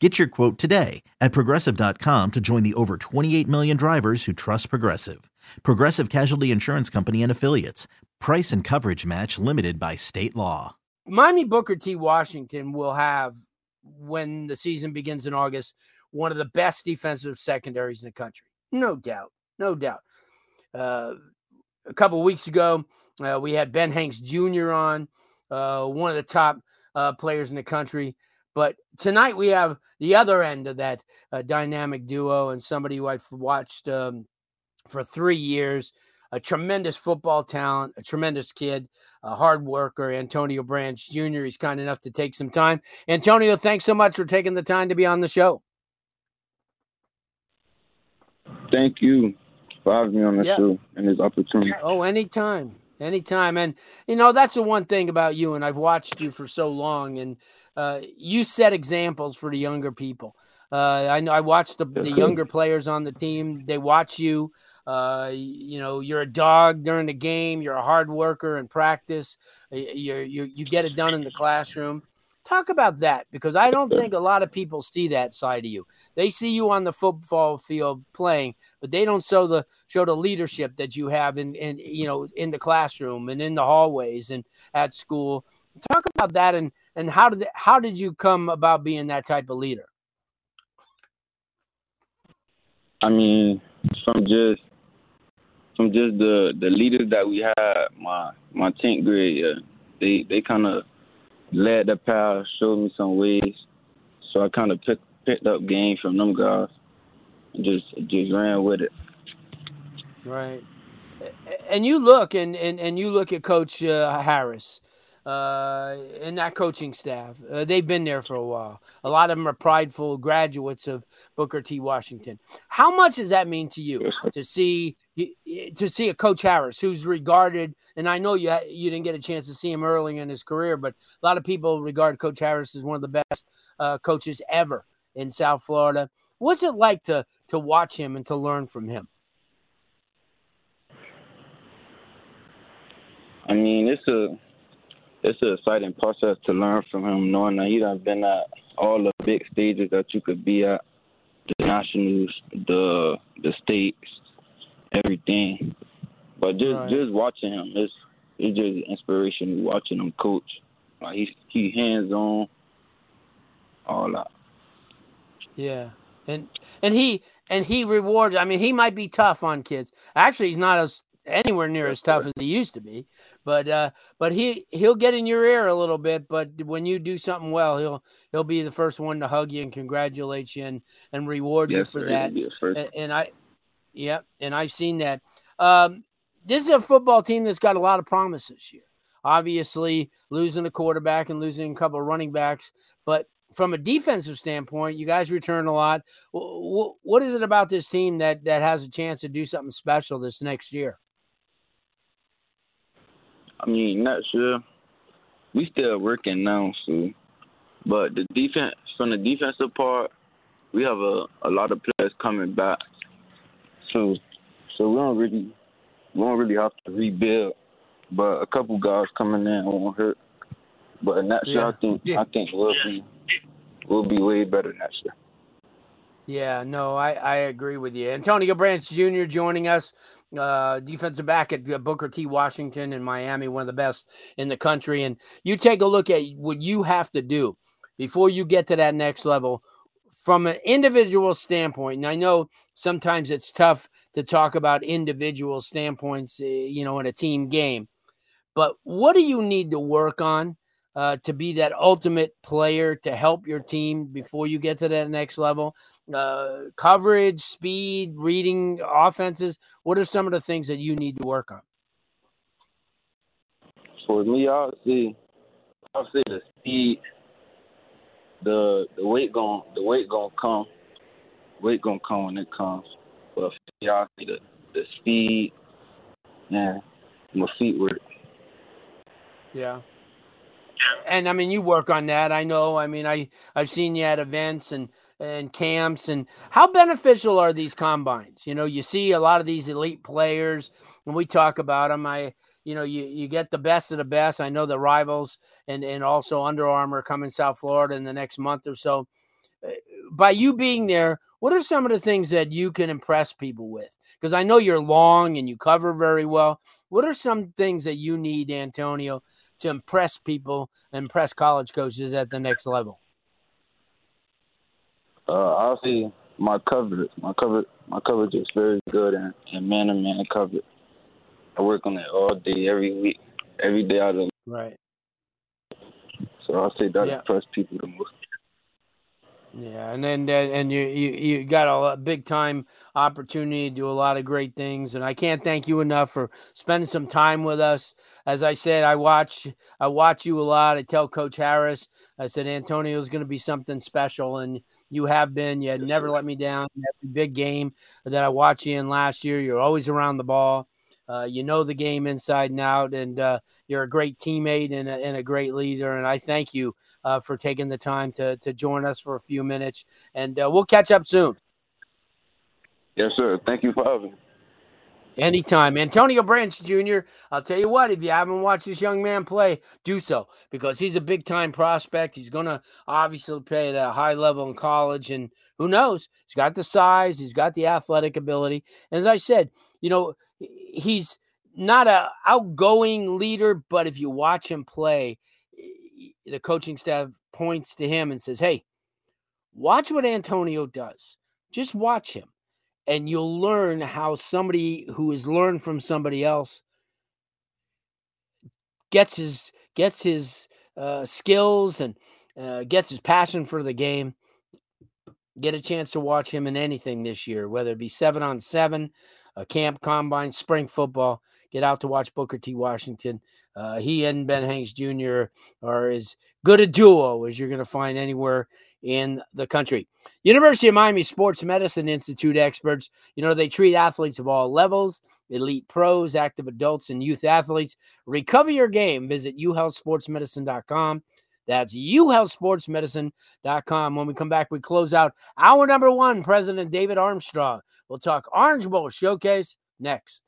Get your quote today at progressive.com to join the over 28 million drivers who trust Progressive. Progressive Casualty Insurance Company and Affiliates. Price and coverage match limited by state law. Miami Booker T. Washington will have, when the season begins in August, one of the best defensive secondaries in the country. No doubt no doubt. Uh, a couple weeks ago, uh, we had Ben Hanks Jr. on, uh, one of the top uh, players in the country. But tonight we have the other end of that uh, dynamic duo and somebody who I've watched um, for three years, a tremendous football talent, a tremendous kid, a hard worker, Antonio Branch Jr. He's kind enough to take some time. Antonio, thanks so much for taking the time to be on the show. Thank you for having me on the yeah. show and this opportunity. Oh, anytime. Anytime. And, you know, that's the one thing about you, and I've watched you for so long, and uh, you set examples for the younger people. Uh, I know I watched the, the younger players on the team. They watch you. Uh, you know, you're a dog during the game. You're a hard worker in practice. You you you get it done in the classroom. Talk about that because I don't think a lot of people see that side of you. They see you on the football field playing, but they don't show the show the leadership that you have in, in you know in the classroom and in the hallways and at school. Talk about that and and how did how did you come about being that type of leader? I mean, from just from just the the leaders that we had, my my tenth grade, yeah, they they kind of led the path, showed me some ways. So I kind of picked picked up game from them guys and just just ran with it. Right. And you look and and, and you look at Coach uh, Harris uh, and that coaching staff. Uh, they've been there for a while. A lot of them are prideful graduates of Booker T. Washington. How much does that mean to you to see to see a Coach Harris who's regarded? And I know you you didn't get a chance to see him early in his career, but a lot of people regard Coach Harris as one of the best uh, coaches ever in South Florida. What's it like to to watch him and to learn from him? I mean, it's a it's an exciting process to learn from him, knowing that he done been at all the big stages that you could be at, the nationals, the the states, everything. But just right. just watching him, it's it's just inspiration watching him coach. Like he he hands on, all that. Yeah, and and he and he rewards. I mean, he might be tough on kids. Actually, he's not as anywhere near as tough as he used to be. But uh, but he he'll get in your ear a little bit. But when you do something well, he'll he'll be the first one to hug you and congratulate you and and reward yes, you for sir, that. And, and, I, yeah, and I've seen that. Um, this is a football team that's got a lot of promise this year. Obviously, losing a quarterback and losing a couple of running backs, but from a defensive standpoint, you guys return a lot. What is it about this team that that has a chance to do something special this next year? I mean, not sure. We still working now, so. But the defense, from the defensive part, we have a, a lot of players coming back. So, so we don't really, we don't really have to rebuild. But a couple guys coming in won't hurt. But next yeah. year, I think, yeah. I think we'll be, we'll be way better next year. Yeah, no, I, I agree with you. Antonio Branch Jr. joining us uh, defensive back at Booker T. Washington in Miami, one of the best in the country. And you take a look at what you have to do before you get to that next level from an individual standpoint. And I know sometimes it's tough to talk about individual standpoints, uh, you know, in a team game. But what do you need to work on uh, to be that ultimate player to help your team before you get to that next level? Uh, coverage, speed, reading offenses. What are some of the things that you need to work on? For me, I'll see, I'll see the speed, the the weight going, the weight gonna come, weight gonna come when it comes. But y'all see the the speed, and my feet work. Yeah. And I mean, you work on that. I know. I mean, I I've seen you at events and and camps. And how beneficial are these combines? You know, you see a lot of these elite players, and we talk about them. I, you know, you you get the best of the best. I know the rivals and and also Under Armour coming South Florida in the next month or so. Uh, by you being there, what are some of the things that you can impress people with? Because I know you're long and you cover very well. What are some things that you need, Antonio, to impress people, and impress college coaches at the next level? Uh, I'll see my coverage. My cover, my coverage is very good and, and man to man coverage. I work on it all day, every week, every day out of right. So I'll say that yeah. impress people the most. Yeah, and then and you you you got a big time opportunity to do a lot of great things, and I can't thank you enough for spending some time with us. As I said, I watch I watch you a lot. I tell Coach Harris, I said Antonio's going to be something special, and you have been. You never let me down. Every big game that I watched you in last year, you're always around the ball. Uh, you know the game inside and out, and uh, you're a great teammate and a, and a, great leader. And I thank you uh, for taking the time to to join us for a few minutes. And uh, we'll catch up soon. Yes, sir. Thank you for having me. Anytime. Antonio Branch Jr., I'll tell you what, if you haven't watched this young man play, do so because he's a big time prospect. He's going to obviously play at a high level in college. And who knows? He's got the size, he's got the athletic ability. And as I said, you know, he's not a outgoing leader, but if you watch him play, the coaching staff points to him and says, Hey, watch what Antonio does. Just watch him and you'll learn how somebody who has learned from somebody else gets his gets his uh, skills and uh, gets his passion for the game. Get a chance to watch him in anything this year, whether it be seven on seven, a camp, combine, spring football. Get out to watch Booker T. Washington. Uh, he and Ben Hanks Jr. are as good a duo as you're going to find anywhere in the country. University of Miami Sports Medicine Institute experts, you know, they treat athletes of all levels, elite pros, active adults, and youth athletes. Recover your game. Visit uhealthsportsmedicine.com. That's uhealthsportsmedicine.com. When we come back, we close out hour number one. President David Armstrong. We'll talk Orange Bowl Showcase next.